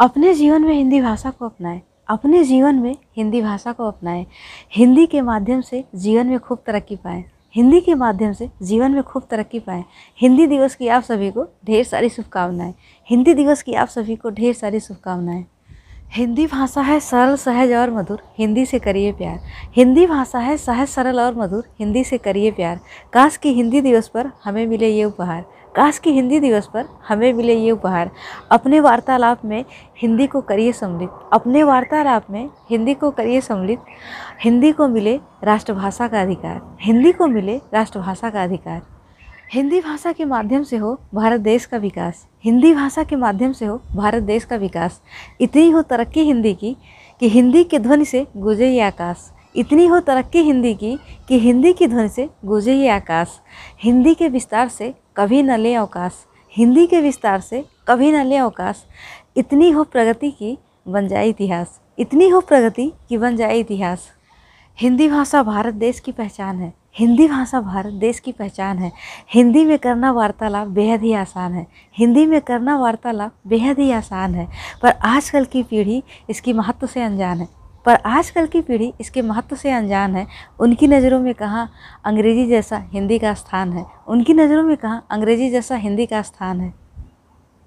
अपने जीवन में हिंदी भाषा को अपनाएँ। अपने जीवन में हिंदी भाषा को अपनाएँ। हिंदी के माध्यम से जीवन में खूब तरक्की पाएँ। हिंदी के माध्यम से जीवन में खूब तरक्की पाएँ। हिंदी दिवस की आप सभी को ढेर सारी शुभकामनाएँ। हिंदी दिवस की आप सभी को ढेर सारी शुभकामनाएँ। हिंदी भाषा है सरल, सहज और मधुर। हिंदी से करिए प्यार। हिंदी भाषा है सहज, सरल और मधुर। हिंदी से करिए प्यार। काश की हिंदी दिवस पर हमें मिले ये उपहार। काश की हिंदी दिवस पर हमें मिले ये उपहार। अपने वार्तालाप में हिंदी को करिए सम्मिलित। अपने वार्तालाप में हिंदी को करिए सम्मिलित। हिंदी को मिले राष्ट्रभाषा का अधिकार। हिंदी को मिले राष्ट्रभाषा का अधिकार। हिंदी भाषा के माध्यम से हो भारत देश का विकास। हिंदी भाषा के माध्यम से हो भारत देश का विकास। इतनी हो तरक्की हिंदी की कि हिंदी के ध्वनि से गुजे ये आकाश। इतनी हो तरक्की हिंदी की कि हिंदी की ध्वनि से गुजे ये आकाश। हिंदी के विस्तार से कभी न ले अवकाश। हिंदी के विस्तार से कभी न ले अवकाश। इतनी हो प्रगति की बन जाए इतिहास। इतनी हो प्रगति की बन जाए इतिहास। हिंदी भाषा भारत देश की पहचान है। हिंदी भाषा भारत देश की पहचान है। हिंदी में करना वार्तालाप बेहद ही आसान है। हिंदी में करना वार्तालाप बेहद ही आसान है। पर आजकल की पीढ़ी इसकी महत्व से अनजान है। पर आजकल की पीढ़ी इसके महत्व से अनजान है। उनकी नज़रों में कहाँ अंग्रेज़ी जैसा हिंदी का स्थान है। उनकी नज़रों में कहाँ अंग्रेज़ी जैसा हिंदी का स्थान है।